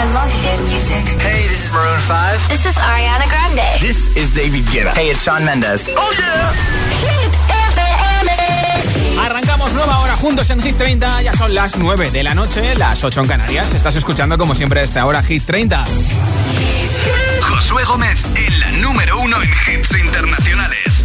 I love hit music. Hey, this is Maroon 5. This is Ariana Grande. This is David Guetta. Hey, it's Sean Mendes. Oh yeah. Hit Arrancamos nueva hora juntos en Hit 30. Ya son las 9 de la noche, las 8 en Canarias. Estás escuchando como siempre a esta hora Hit 30. Josué Gómez en la número uno en hits internacionales.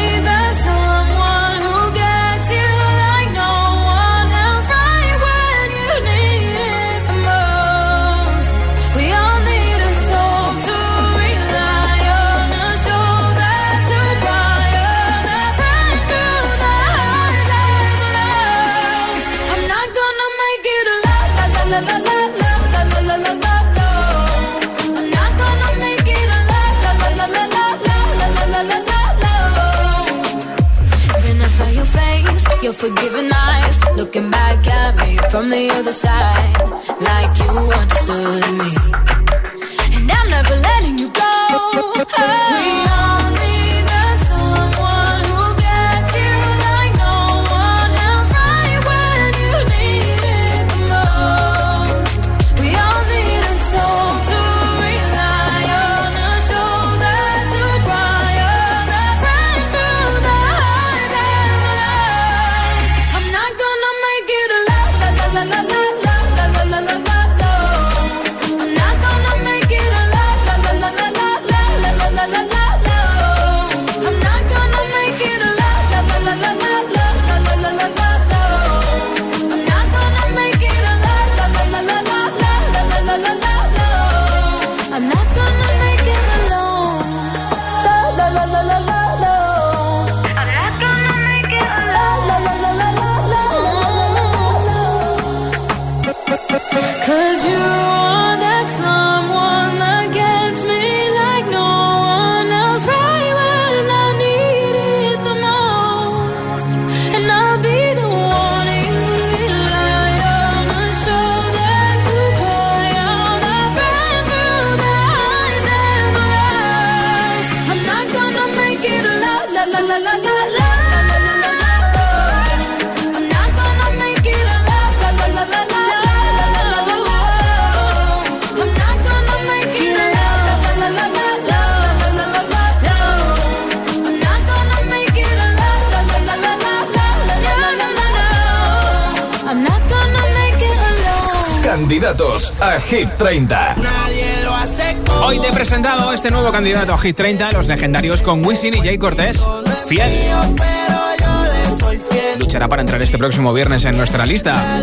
your forgiving eyes, looking back at me from the other side, like you understood me. And I'm never letting you go. We all 30. Nadie lo hace como Hoy te he presentado este nuevo candidato a Hit 30, los legendarios con Wisin y Jay Cortés. Fiel. Luchará para entrar este próximo viernes en nuestra lista.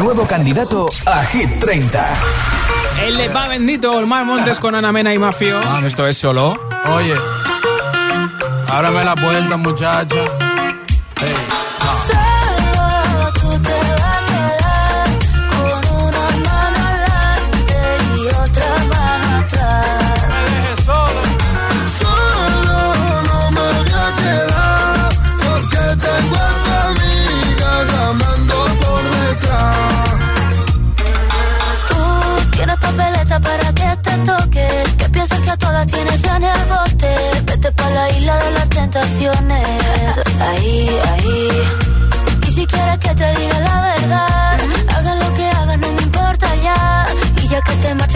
Nuevo candidato a Hit 30. El le va bendito, Omar Montes con Ana Mena y Mafio. Esto es solo. Oye, ábrame la puerta, muchacha. Hey,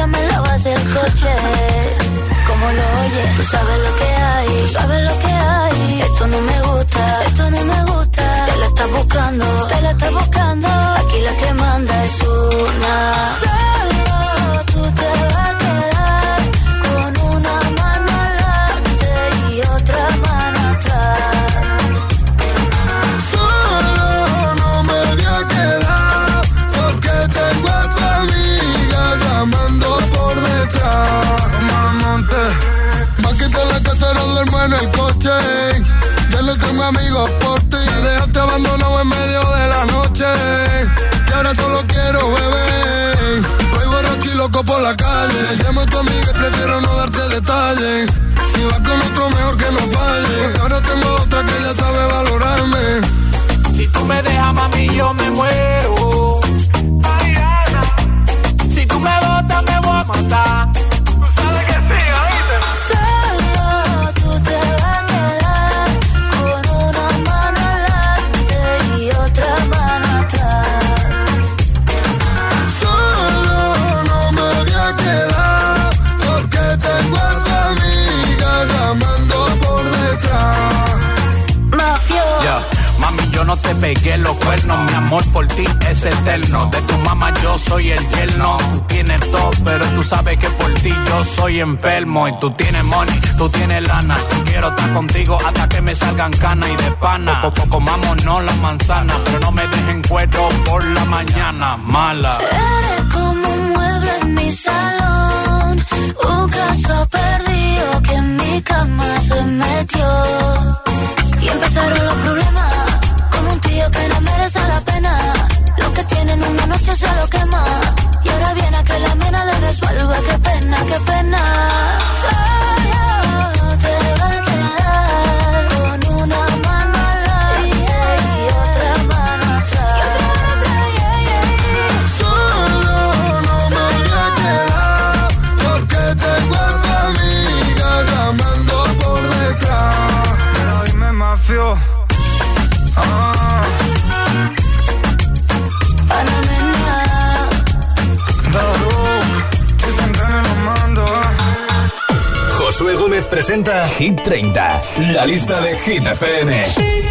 marchas, me lavas el coche. Como lo oyes, tú sabes lo que hay, tú sabes lo que hay. Esto no me gusta, esto no me gusta. Te la estás buscando, te la estás buscando. Aquí la que manda es una. en el coche. Ya no tengo amigos por ti. Me dejaste abandonado en medio de la noche. Y ahora solo quiero beber. Voy borracho y loco por la calle. Llamo a tu amiga y prefiero no darte detalles. Si vas con otro, mejor que no falle. Porque ahora tengo otra que ya sabe valorarme. Si tú me dejas, mami, yo me muero. Si tú me botas, me voy a matar te pegué los cuernos. Mi amor por ti es eterno. De tu mamá yo soy el yerno. Tú tienes todo, pero tú sabes que por ti yo soy enfermo. Y tú tienes money, tú tienes lana. Quiero estar contigo hasta que me salgan canas y de pana. Poco comámonos las manzanas, pero no me dejen cuero por la mañana. Mala. Eres como un mueble en mi salón. Un caso perdido que en mi cama se metió. Y empezaron los problemas un tío que no merece la pena. Lo que tiene en una noche se lo quema. Y ahora viene a que la mena le resuelva. Qué pena, qué pena. Solo te va a quedar. presenta Hit 30, la lista de Hit FM.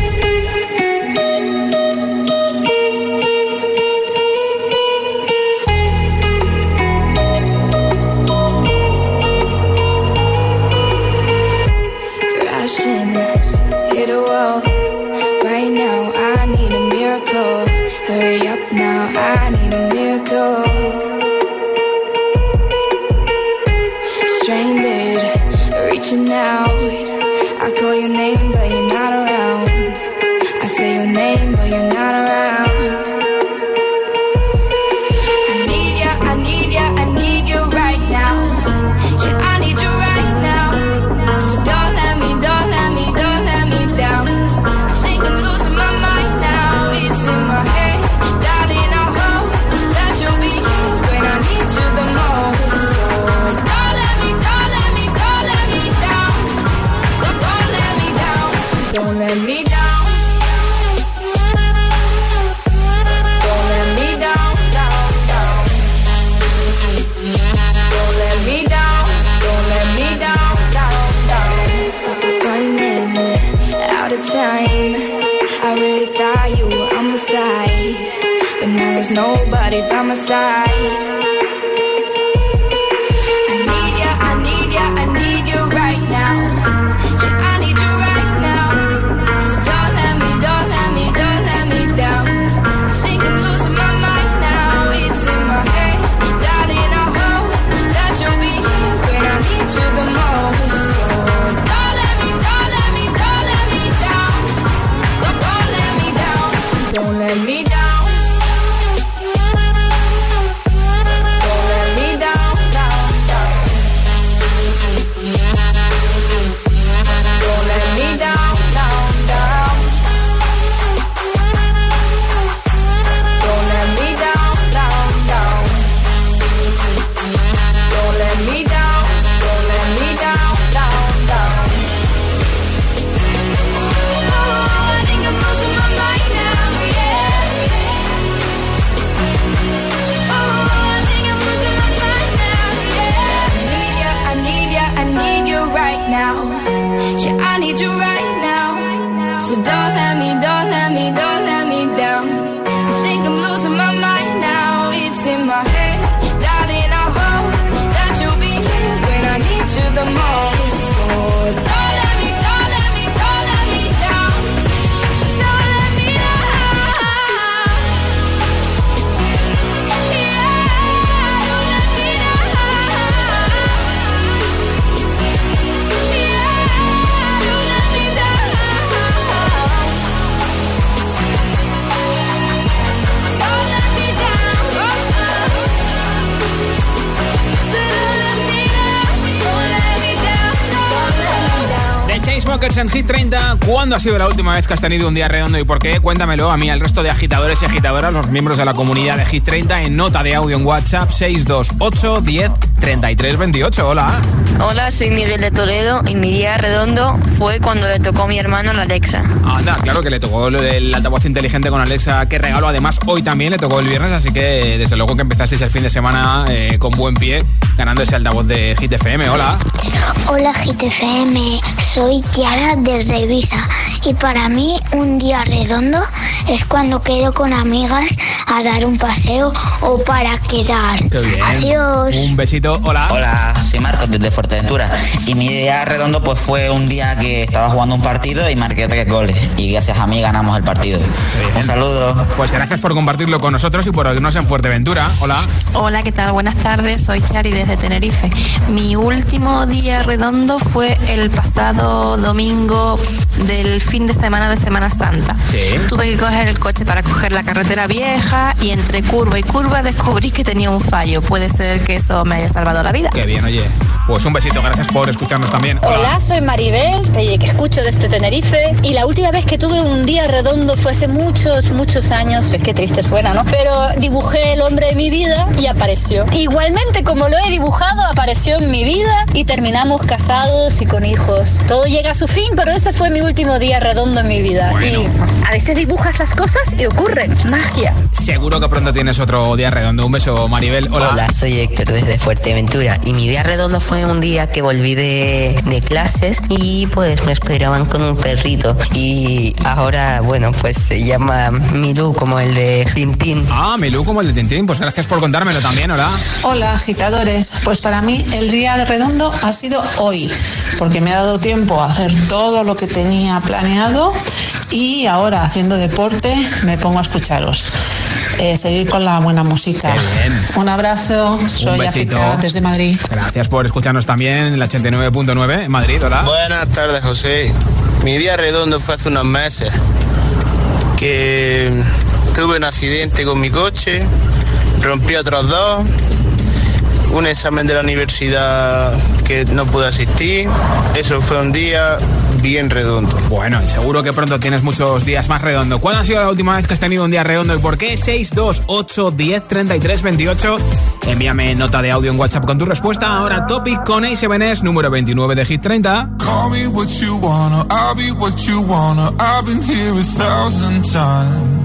¿Cuándo ha sido la última vez que has tenido un día redondo y por qué? Cuéntamelo a mí, al resto de agitadores y agitadoras, los miembros de la comunidad de Hit 30, en nota de audio en WhatsApp 628 10 33 28. Hola. Hola, soy Miguel de Toledo y mi día redondo fue cuando le tocó a mi hermano la Alexa. Anda, claro que le tocó el altavoz inteligente con Alexa que regalo. Además, hoy también le tocó el viernes, así que desde luego que empezasteis el fin de semana eh, con buen pie ganando ese altavoz de Hit FM. Hola. Hola, Hit FM. Soy Tiara desde Ibiza y para mí un día redondo es cuando quedo con amigas a dar un paseo o para quedar. Adiós. Un besito. Hola. Hola, soy Marcos desde Fuerteventura y mi día redondo pues fue un día que estaba jugando un partido y marqué tres goles y gracias a mí ganamos el partido. Un saludo. Pues gracias por compartirlo con nosotros y por oírnos en Fuerteventura. Hola. Hola, ¿qué tal? Buenas tardes. Soy Chari desde Tenerife. Mi último día redondo fue el pasado domingo del fin de semana de Semana Santa. Tuve que coger el coche para coger la carretera vieja y entre curva y curva descubrí que tenía un fallo. Puede ser que eso me haya salvado la vida. Qué bien, oye. Pues un besito, gracias por escucharnos también. Hola, soy Maribel, que escucho desde Tenerife. Y la última vez que tuve un día redondo fue hace muchos, muchos años. Es que triste suena, ¿no? Pero dibujé el hombre de mi vida y apareció. Igualmente, como lo he dibujado, apareció en mi vida y terminamos casados y con hijos. Todo llega a su fin, pero ese fue mi último día redondo en mi vida. Y a veces dibujas las cosas y ocurre magia. Seguro que pronto tienes otro día redondo. Un beso, Maribel. Hola. Hola, soy Héctor desde Fuerteventura. Y mi día redondo fue un día que volví de, de clases y pues me esperaban con un perrito. Y ahora, bueno, pues se llama Milú, como el de Tintín. Ah, Milú, como el de Tintín. Pues gracias por contármelo también. Hola. Hola, agitadores. Pues para mí el día redondo ha sido hoy, porque me ha dado tiempo a hacer todo lo que tenía planeado y ahora haciendo deporte me pongo a escucharos. Eh, seguir con la buena música. Un abrazo, soy África desde Madrid. Gracias por escucharnos también en el 89.9 en Madrid, hola. Buenas tardes, José. Mi día redondo fue hace unos meses que tuve un accidente con mi coche, rompí otros dos, un examen de la universidad que no pude asistir. Eso fue un día bien redondo. Bueno, y seguro que pronto tienes muchos días más redondos. ¿Cuándo ha sido la última vez que has tenido un día redondo y por qué? 628 10 33 28. Envíame nota de audio en WhatsApp con tu respuesta. Ahora Topic con A7S, número 29 de Hit 30. Call me what you wanna, I'll be what you wanna. I've been here a thousand times.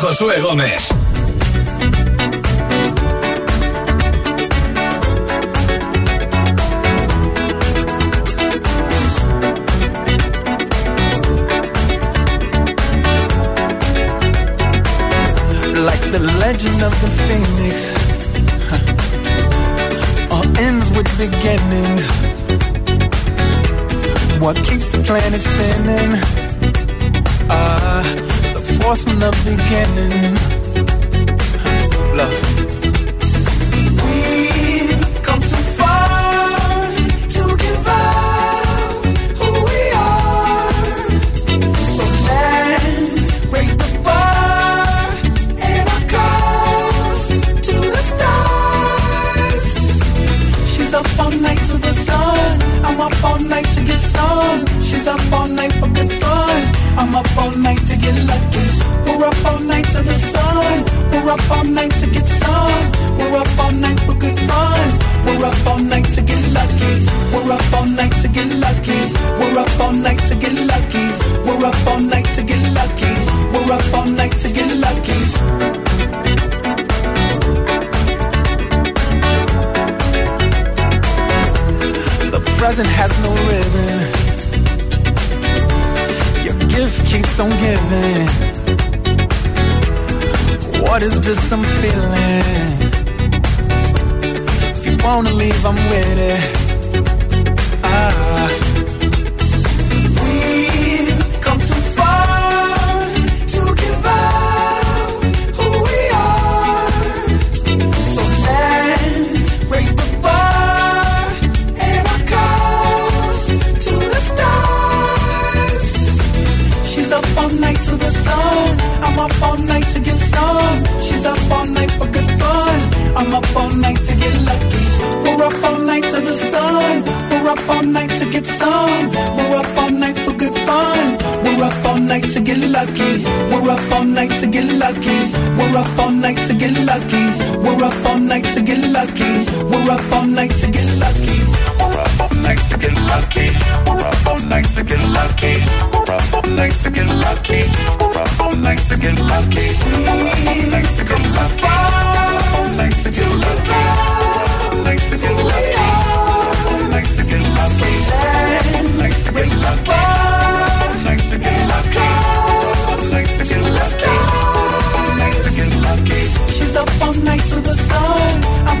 Josué Gómez. Like the legend of the phoenix, all ends with beginnings. What keeps the planet spinning? Ah. Uh, was from the beginning. Love. just some feeling.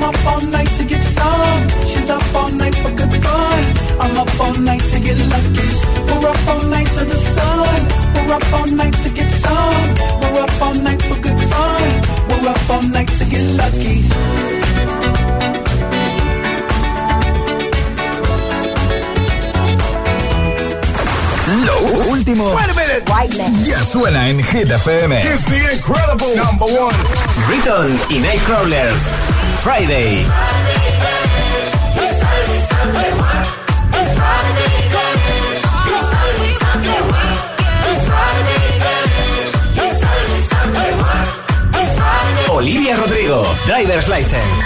I'm up all night to get some. She's up all night for good fun. I'm up all night to get lucky. We're up all night to the sun. We're up all night to get some. We're up all night for good fun. We're up all night to get lucky. Lo último ya suena en Hit FM. It's the incredible number one. Riton y Nightcrawlers. Friday. Olivia Rodrigo, Driver's License.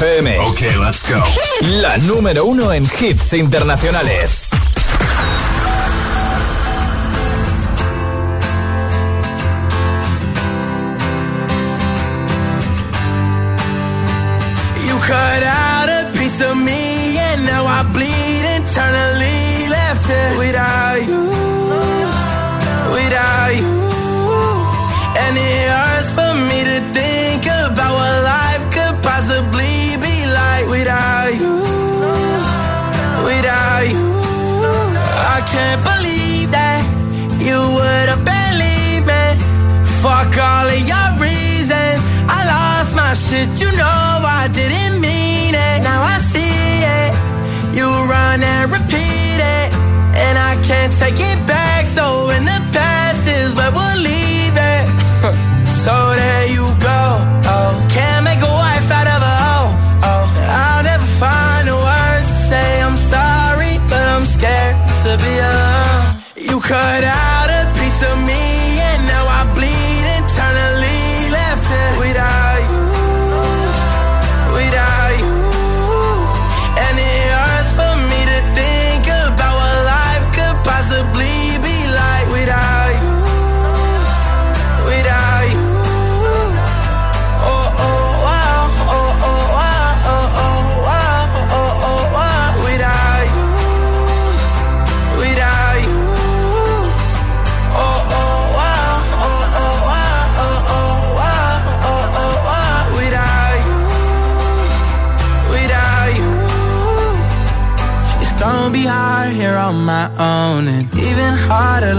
FM. Ok, let's go. La número uno en hits internacionales. You cut out a piece of me and now I bleed internally left it without you, without you, and it can't believe that you would have believed me. Fuck all of your reasons. I lost my shit, you know I did.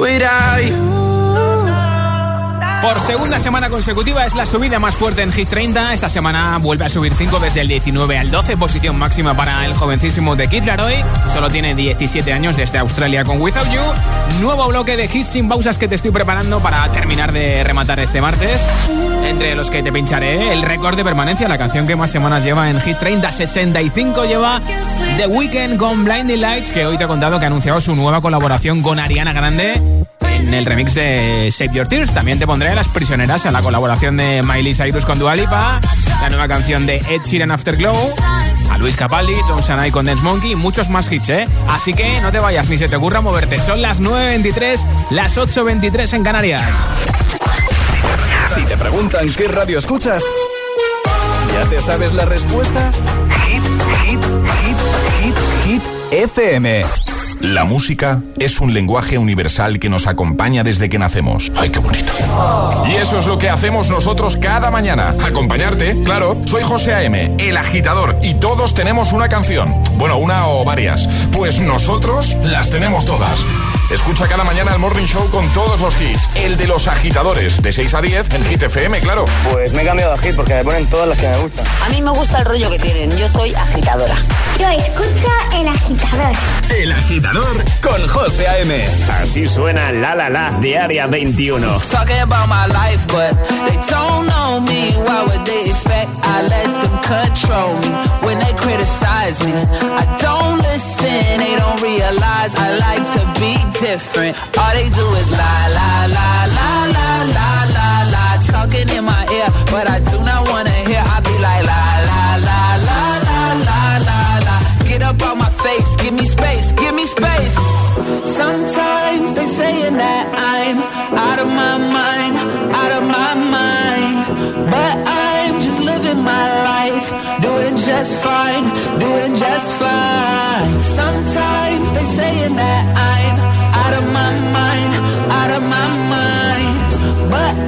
without you. Por segunda semana consecutiva es la subida más fuerte en Hit 30. Esta semana vuelve a subir 5 desde el 19 al 12, posición máxima para el jovencísimo de Kid Laroi. Solo tiene 17 años desde Australia con Without You. Nuevo bloque de hits sin pausas que te estoy preparando para terminar de rematar este martes. Entre los que te pincharé el récord de permanencia, la canción que más semanas lleva en Hit 30, 65 lleva The Weeknd con Blinding Lights, que hoy te he contado que ha anunciado su nueva colaboración con Ariana Grande en el remix de Save Your Tears. También te pondré Las Prisioneras en la colaboración de Miley Cyrus con Dua Lipa, la nueva canción de Ed Sheeran Afterglow, a Luis Capaldi, Tom Sanai con Dance Monkey y muchos más hits, ¿eh? Así que no te vayas ni se te ocurra moverte. Son las 9.23, las 8.23 en Canarias. Si te preguntan qué radio escuchas, ¿ya te sabes la respuesta? Hit, hit, hit, hit, hit, FM. La música es un lenguaje universal que nos acompaña desde que nacemos. ¡Ay, qué bonito! Y eso es lo que hacemos nosotros cada mañana. Acompañarte, claro. Soy José A.M., el agitador, y todos tenemos una canción. Bueno, una o varias. Pues nosotros las tenemos todas. Escucha cada mañana el Morning Show con todos los hits. El de los agitadores, de 6 a 10 en Hit FM, claro. Pues me he cambiado a Hit porque me ponen todas las que me gustan. A mí me gusta el rollo que tienen. Yo soy agitadora. Yo escucho el agitador. El agitador con José A.M. Así suena La La La de Área 21. Talking about my life, but they don't know me. Why would they expect I let them control me when they criticize me? I don't listen, they don't realize I like to be different. All they do is lie, lie, lie, lie, lie, lie, lie, lie. Talking in my ear, but I do not wanna hear. I be like lie, lie, lie, lie, lie, lie, lie, lie. Get up on my face, give me space, give me space. Sometimes they saying that I'm out of my mind, out of my mind, but I'm just living my life, doing just fine, doing just fine. Sometimes they saying that I'm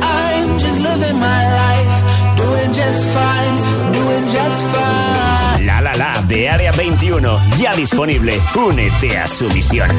I'm just living my life, doing just fine, doing just fine. La La La de Área 21, ya disponible. Únete a su visión.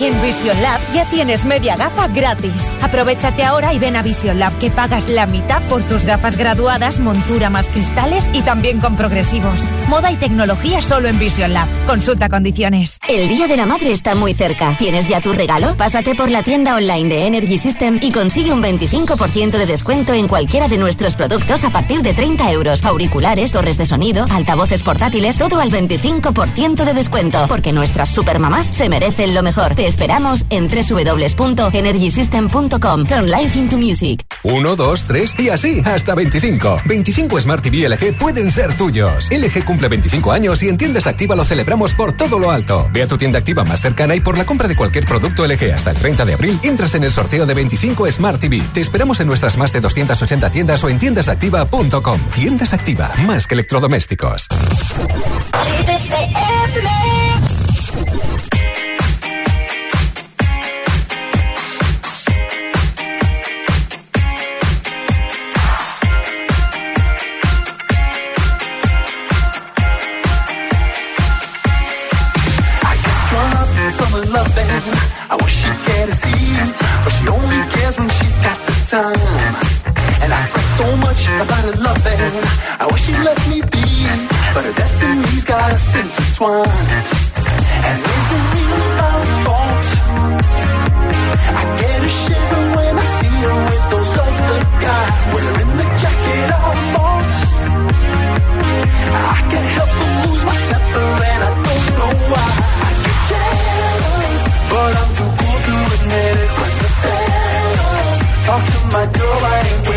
En Vision Lab ya tienes media gafa gratis. Aprovechate ahora y ven a Vision Lab que pagas la mitad por tus gafas graduadas, montura más cristales y también con progresivos. Moda y tecnología solo en Vision Lab. Consulta condiciones. El Día de la Madre está muy cerca. ¿Tienes ya tu regalo? Pásate por la tienda online de Energy System y consigue un 25% de descuento en cualquiera de nuestros productos a partir de 30 euros. Auriculares, torres de sonido, altavoces portátiles, todo al 25% de descuento. Porque nuestras supermamás se merecen lo mejor. Esperamos en www.energysystem.com. Turn life into music. 1, 2, 3 y así hasta 25. 25 Smart TV LG pueden ser tuyos. LG cumple 25 años y en tiendas Activa lo celebramos por todo lo alto. Ve a tu tienda Activa más cercana y por la compra de cualquier producto LG hasta el 30 de abril entras en el sorteo de 25 Smart TV. Te esperamos en nuestras más de 280 tiendas o en tiendasactiva.com. Tiendas Activa, más que electrodomésticos. Loving. I wish she'd cared to see, but she only cares when she's got the time. And I fret so much about her loving. I wish she'd let me be, but her destiny's got us intertwined. And is it really my fault? I get a shiver when I see her with those other guys, wearing the jacket I bought. I can't help but lose my temper, and I don't know why. I get jealous, but I'm too cool to admit it. When the fellas talk to my girl, I ain't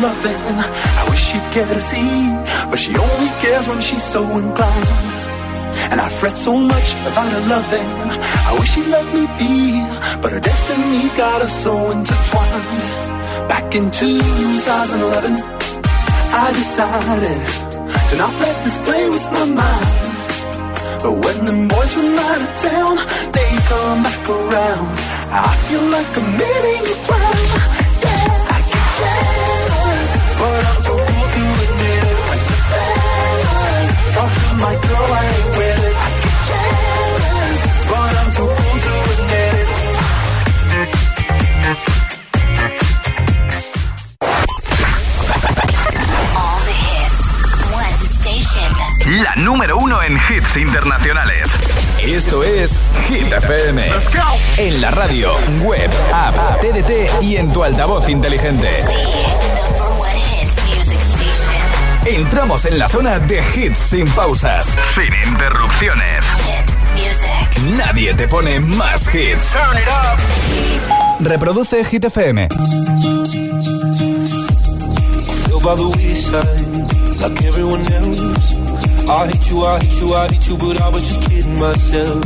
loving, I wish she'd care to see, but she only cares when she's so inclined. And I fret so much about her loving. I wish she'd let me be, but her destiny's got us so intertwined. Back in 2011, I decided to not let this play with my mind. But when the boys from out of town, they come back around. I feel like committing a crime. La número uno en hits internacionales. Esto es Hit FM. En la radio, web, app, TDT y en tu altavoz inteligente. Entramos en la zona de hits sin pausas, sin interrupciones. Nadie te pone más hits. Reproduce Hit FM. feel by the wayside like everyone else. I hate you, I hate you, I hate you, but I was just kidding myself.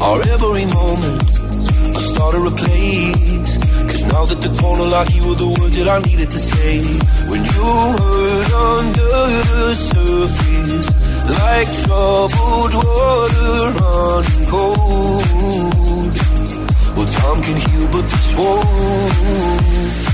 Our every moment, I started a place. Cause now that the corner like you were the words that I needed to say. When you hurt under the surface, like troubled water running cold. Well, time can heal, but this won't.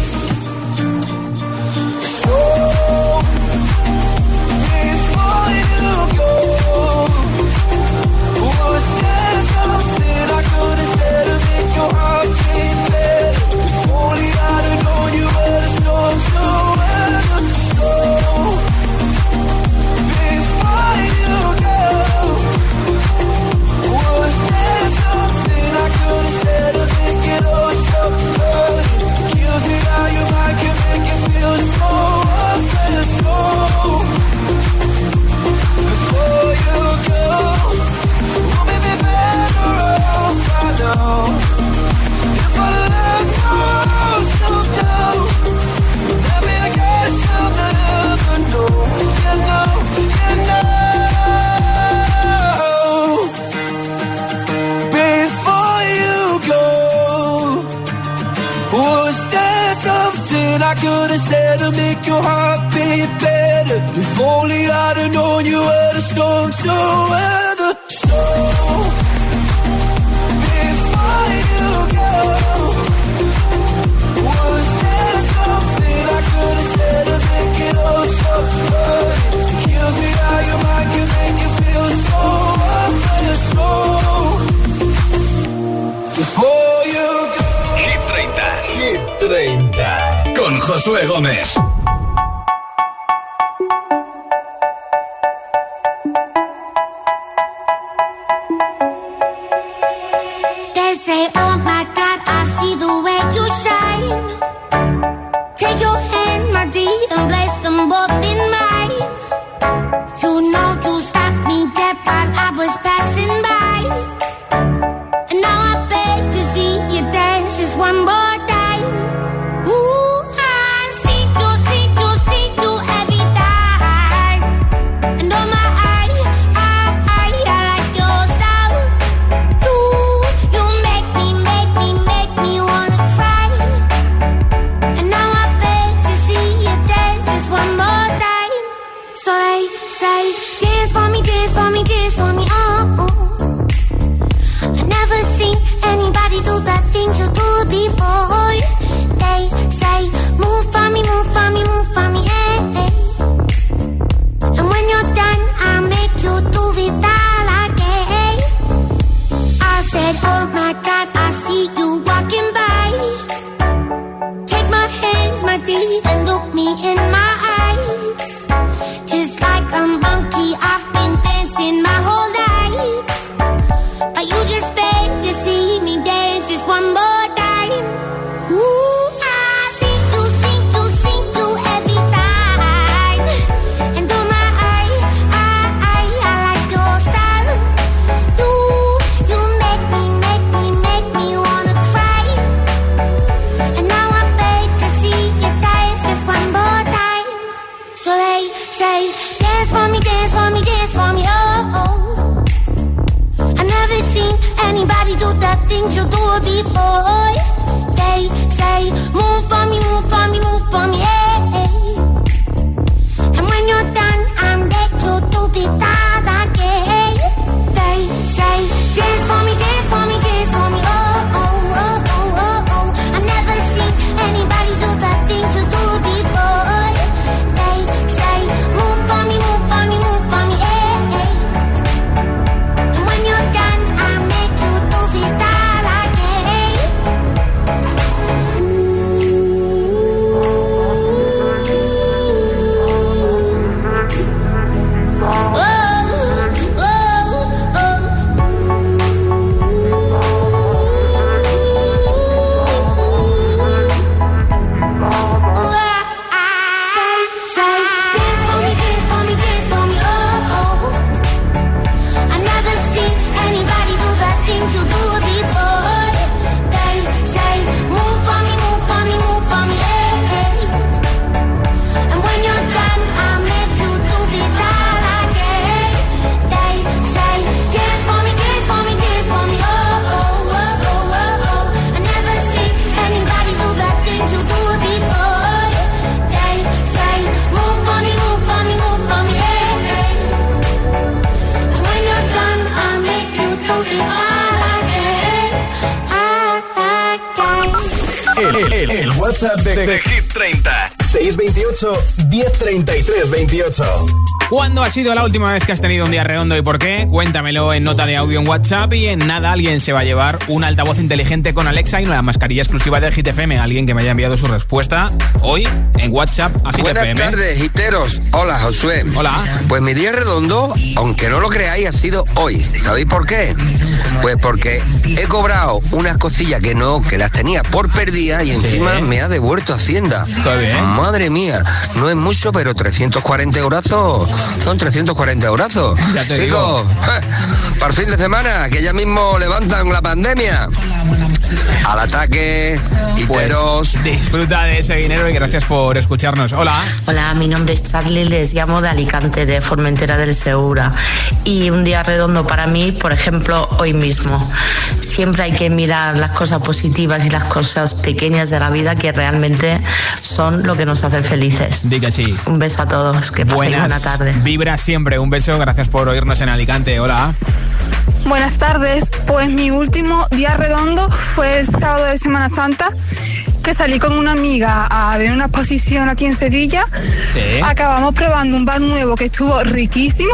You I could have said to make your heart beat better? If If only I'd have known you were the storm to weather. So before you go, was there something I could have said to make it all stop? But it kills me how your mind can make you feel so worthless. So before you go. Hit 30. Hit 30. Josué Gómez. They say, oh my God, I see the way you shine. ¿Cuándo ha sido la última vez que has tenido un día redondo y por qué? Cuéntamelo en nota de audio en WhatsApp y en nada alguien se va a llevar un altavoz inteligente con Alexa y una mascarilla exclusiva de Hit FM. Alguien que me haya enviado su respuesta hoy en WhatsApp a Hit Buenas tardes, giteros. Hola, Josué. Hola. Pues mi día redondo, aunque no lo creáis, ha sido hoy. ¿Sabéis por qué? Pues porque he cobrado unas cosillas que no, que las tenía por perdida y encima me ha devuelto Hacienda. Madre mía, no es mucho, pero 340 eurazos son 340 eurazos. Ya te Chicos, para el fin de semana, que ya mismo levantan la pandemia. Al ataque, hiteros. Pues disfruta de ese dinero y gracias por escucharnos. Hola. Hola, mi nombre es Charlie, les llamo de Alicante, de Formentera del Segura. Y un día redondo para mí, por ejemplo, hoy mismo. Siempre hay que mirar las cosas positivas y las cosas pequeñas de la vida que realmente son lo que nos hacen felices. Diga sí. Un beso a todos, que pasen buena tarde. Vibra siempre, un beso, gracias por oírnos en Alicante. Hola. Buenas tardes, pues mi último día redondo fue el sábado de Semana Santa, que salí con una amiga a ver una exposición aquí en Sevilla. Acabamos probando un bar nuevo que estuvo riquísimo.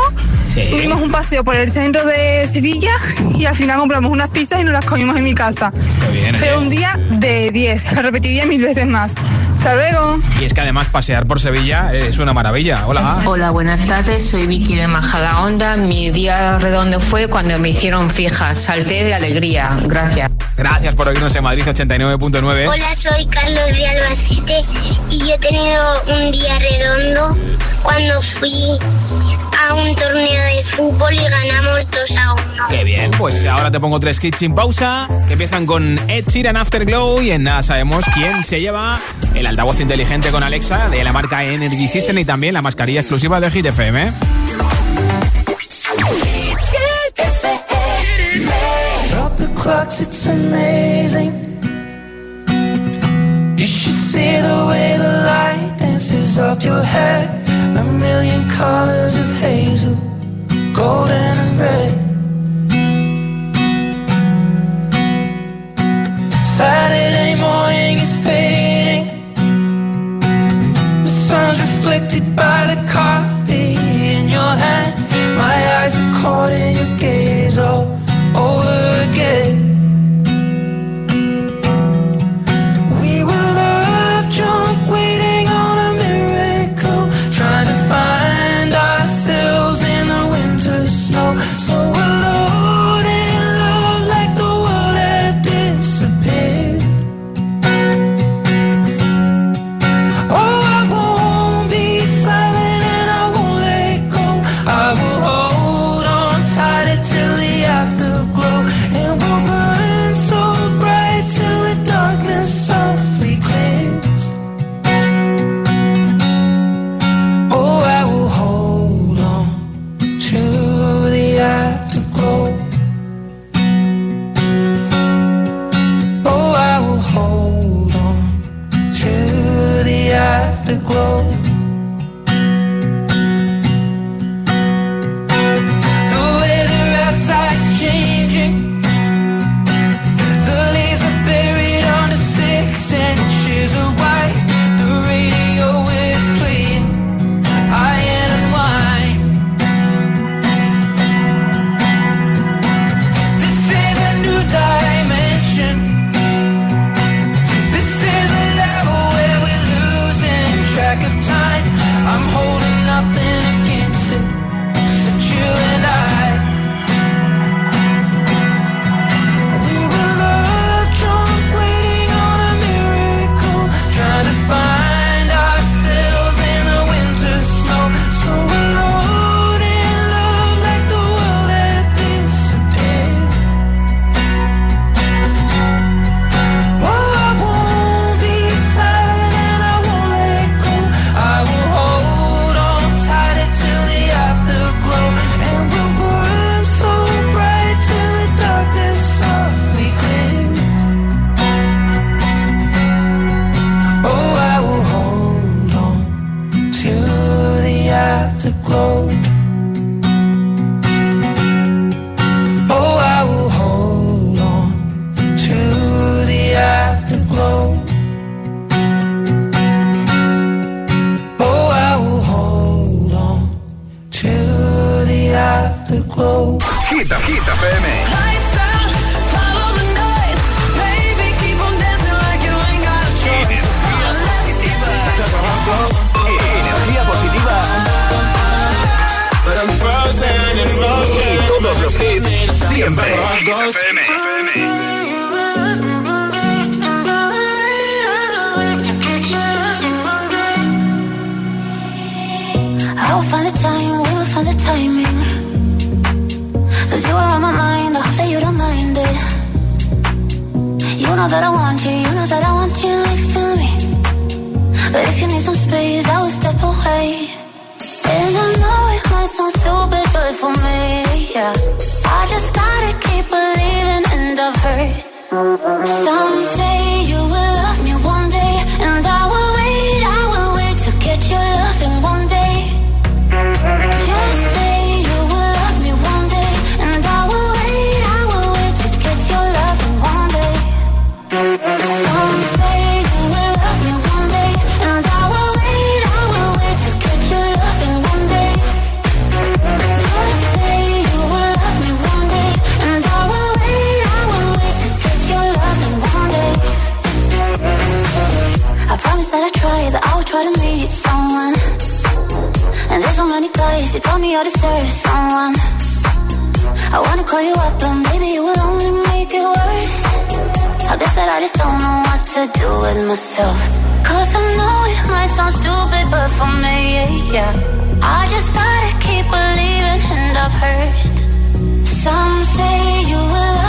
Tuvimos un paseo por el centro de Sevilla y al final compramos unas pizzas y nos las comimos en mi casa. Fue ¿eh? un día de 10, lo repetiría mil veces más. Hasta luego. Y es que además pasear por Sevilla es una maravilla. Hola. Hola, buenas tardes, soy Vicky de Majadahonda. Mi día redondo fue cuando me hicieron fijas, salté de alegría. Gracias. Gracias por oírnos en Madrid 89.9. Hola, soy Carlos de Albacete y yo he tenido un día redondo cuando fui a un torneo de fútbol y ganamos 2 a 1. Qué bien, pues ahora te pongo tres kits sin pausa que empiezan con Ed Sheeran Afterglow y en nada sabemos quién se lleva el altavoz inteligente con Alexa de la marca Energy System y también la mascarilla exclusiva de Hit clocks, it's amazing. You should see the way the light dances up your hair. A million colors of hazel, golden and red. Saturday morning is fading. The sun's reflected by the coffee in your hand. My eyes are caught in your hurt. Some say. You told me I deserve someone. I wanna call you up, but maybe you will only make it worse. I guess that I just don't know what to do with myself. Cause I know it might sound stupid, but for me, yeah, yeah. I just gotta keep believing, and I've heard some say you will.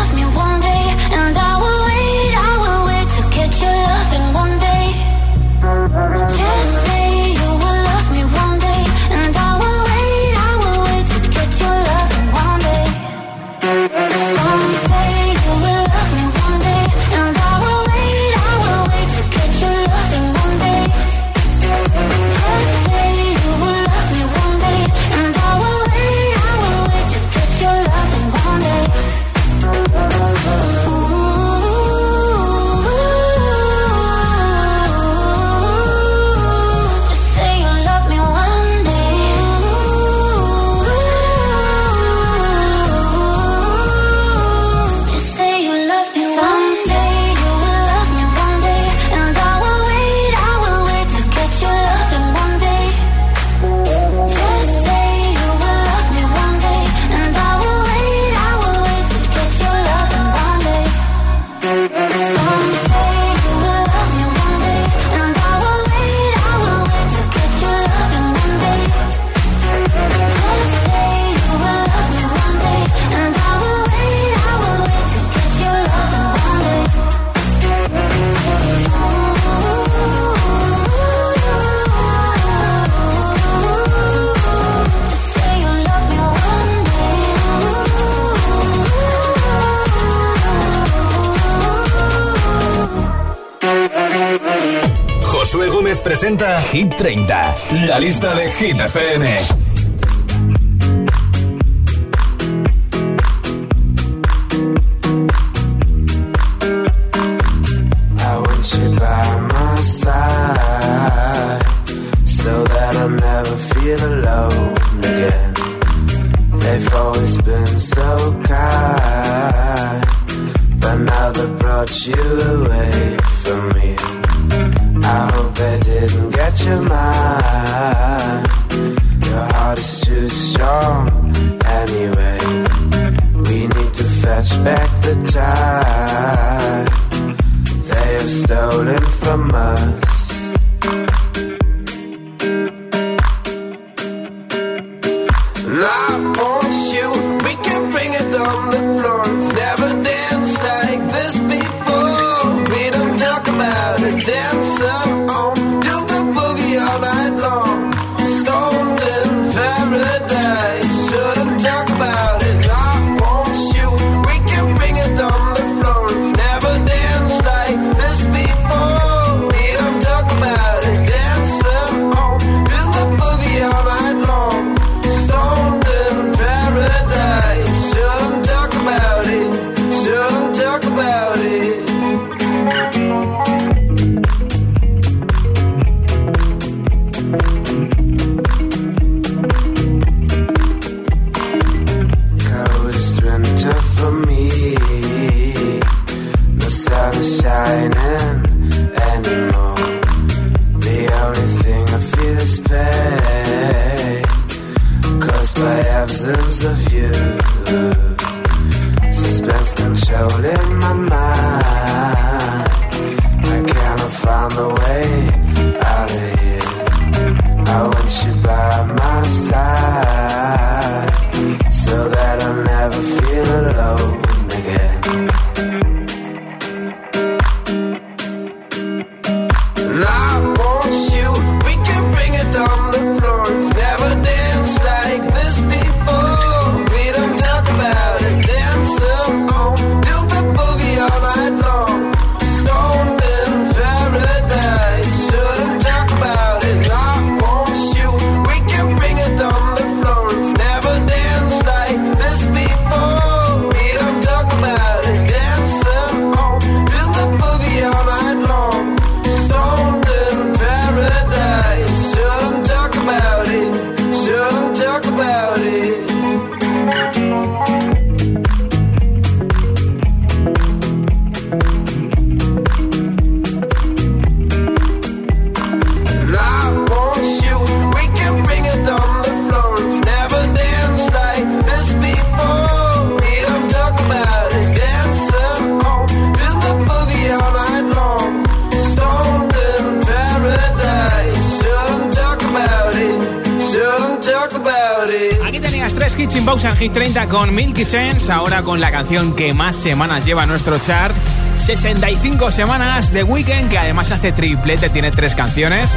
Hit 30, la lista de Hit FM. Pausa en Hit 30 con Milky Chance, ahora con la canción que más semanas lleva nuestro chart. 65 semanas de Weekend, que además hace triplete, tiene tres canciones.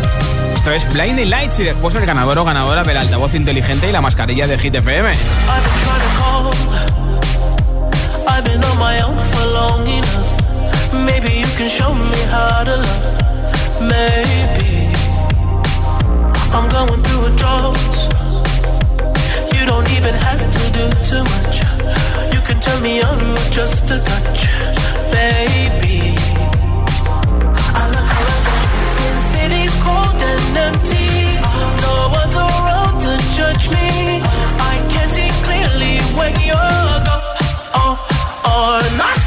Esto es Blinding Lights y después el ganador o ganadora del altavoz inteligente y la mascarilla de Hit FM. I'm going through a drought. Don't even have to do too much. You can turn me on with just a touch, baby. I look around, since city's cold and empty. No one's around to judge me. I can see clearly when you're gone. Oh, oh, not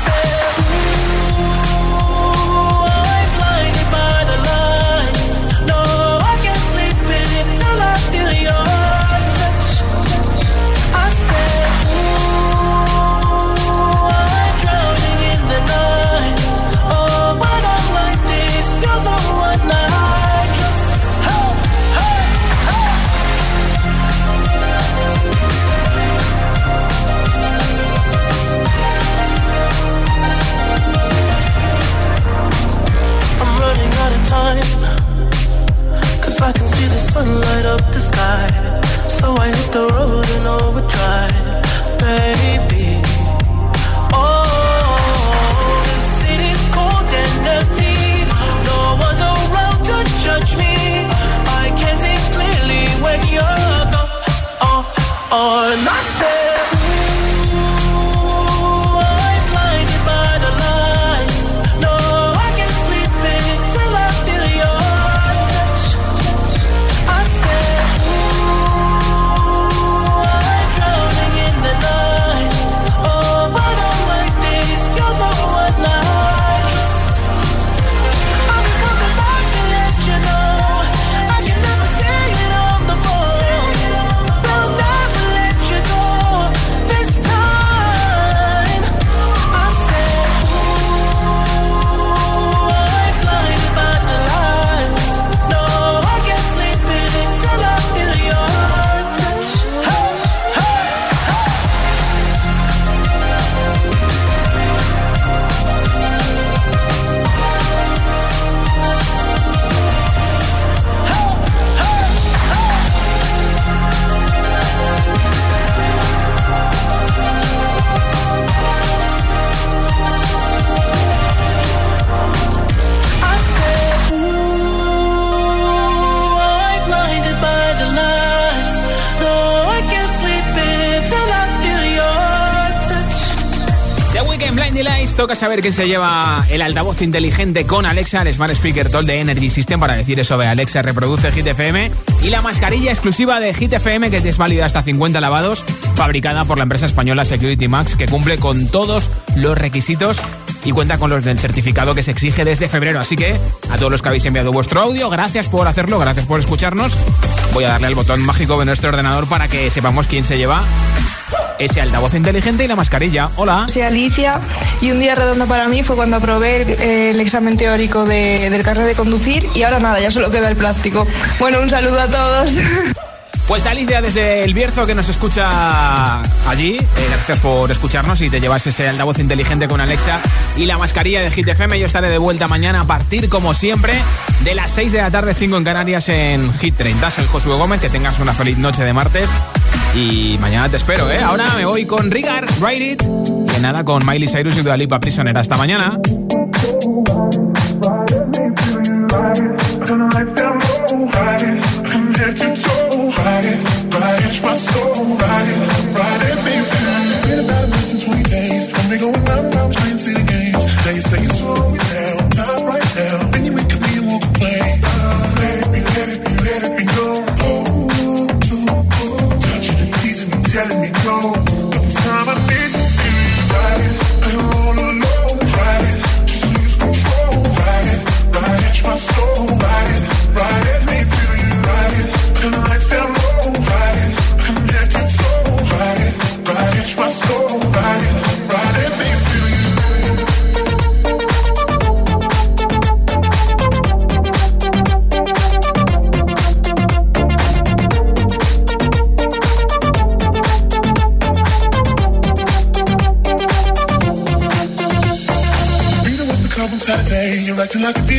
sun light up the sky. So I hit the road in overdrive, baby. Oh, city's cold and empty. No around to judge me. I can see clearly when you're gone. Oh, oh, toca saber quién se lleva el altavoz inteligente con Alexa, el Smart Speaker Toll de Energy System para decir eso de Alexa reproduce Hit FM y la mascarilla exclusiva de Hit FM que es válida hasta 50 lavados, fabricada por la empresa española Security Max que cumple con todos los requisitos y cuenta con los del certificado que se exige desde febrero. Así que a todos los que habéis enviado vuestro audio, gracias por hacerlo, gracias por escucharnos. Voy a darle al botón mágico de nuestro ordenador para que sepamos quién se lleva ese altavoz inteligente y la mascarilla. Hola. Soy Alicia y un día redondo para mí fue cuando aprobé el, examen teórico del carnet de conducir y ahora nada, ya solo queda el práctico. Bueno, un saludo a todos. Pues Alicia desde el Bierzo que nos escucha allí, eh, gracias por escucharnos y te llevas ese altavoz inteligente con Alexa y la mascarilla de Hit FM. Yo estaré de vuelta mañana a partir, como siempre, de las 6 de la tarde, 5 en Canarias en Hit 30. Soy Josué Gómez, que tengas una feliz noche de martes y mañana te espero, ¿eh? Ahora me voy con Rigar, Ride It. Y nada, con Miley Cyrus y Dua Lipa Prisionera. Hasta mañana.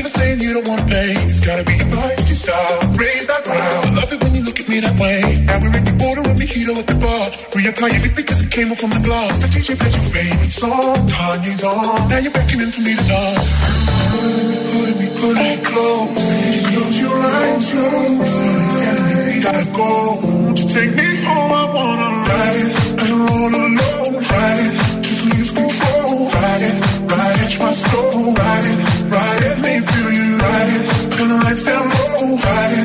even saying you don't wanna play. It's gotta be your feisty style. Raise that round. I love it when you look at me that way. Now we're in the border and mojito at the bar. Reapply it because it came off from the glass. The DJ plays your favorite song. Kanye's on. Now you're beckoning for me to dance. Pulling me, pulling me, pulling me close. You close your eyes, close. Telling me we gotta go. Won't you take me home? I wanna ride it. I don't wanna know. Ride it. Just lose control. Ride it. Ride it. My soul. Ride it. riding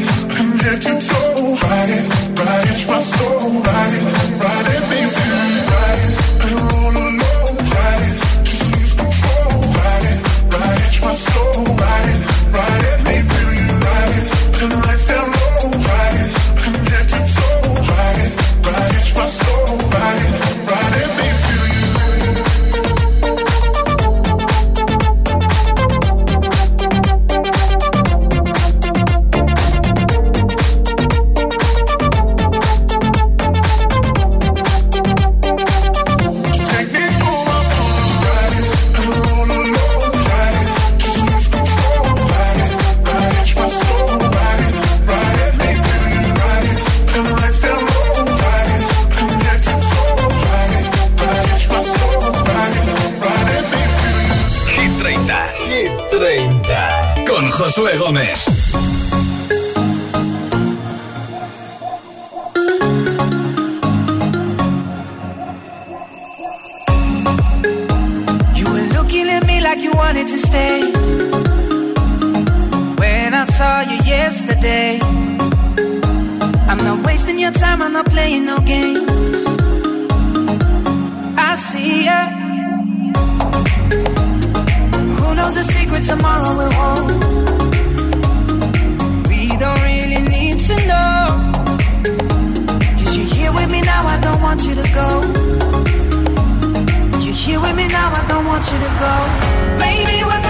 tomorrow will hold. We don't really need to know. Cause you're here with me now, I don't want you to go. You're here with me now, I don't want you to go. Maybe we're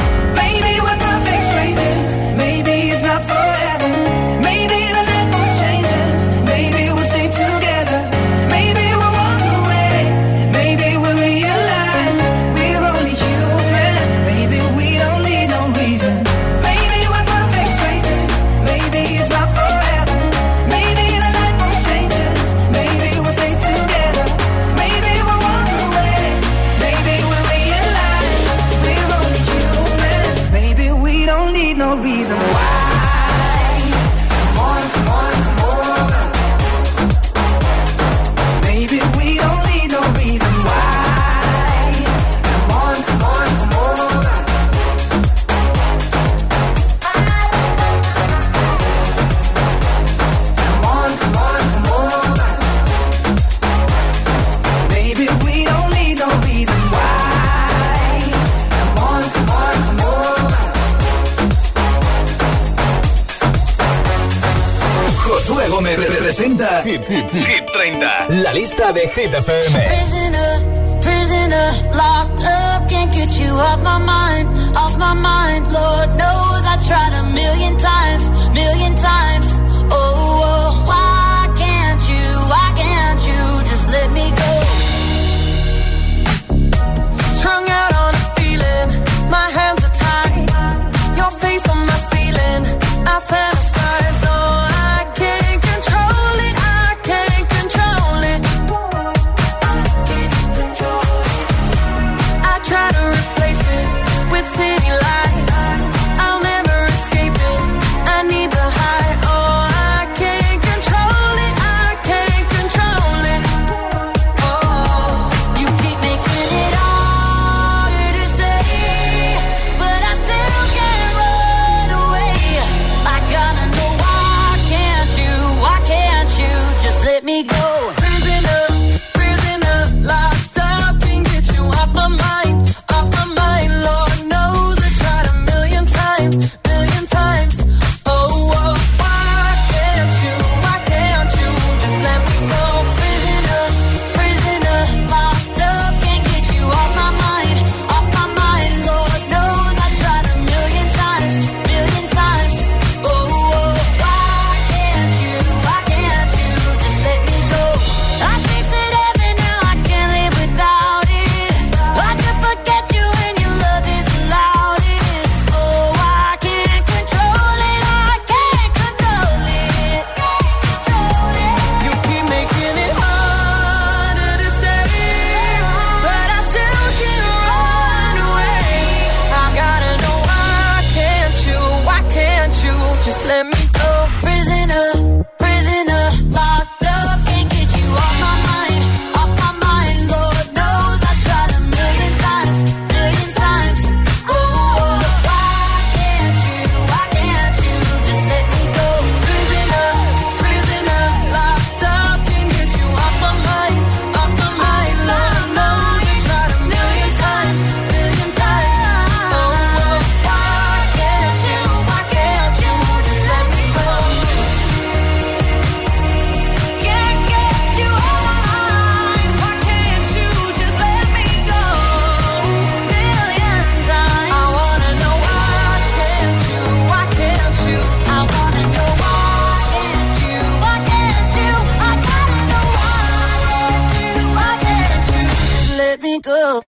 Maybe we're perfect strangers. Maybe Hit FM. go.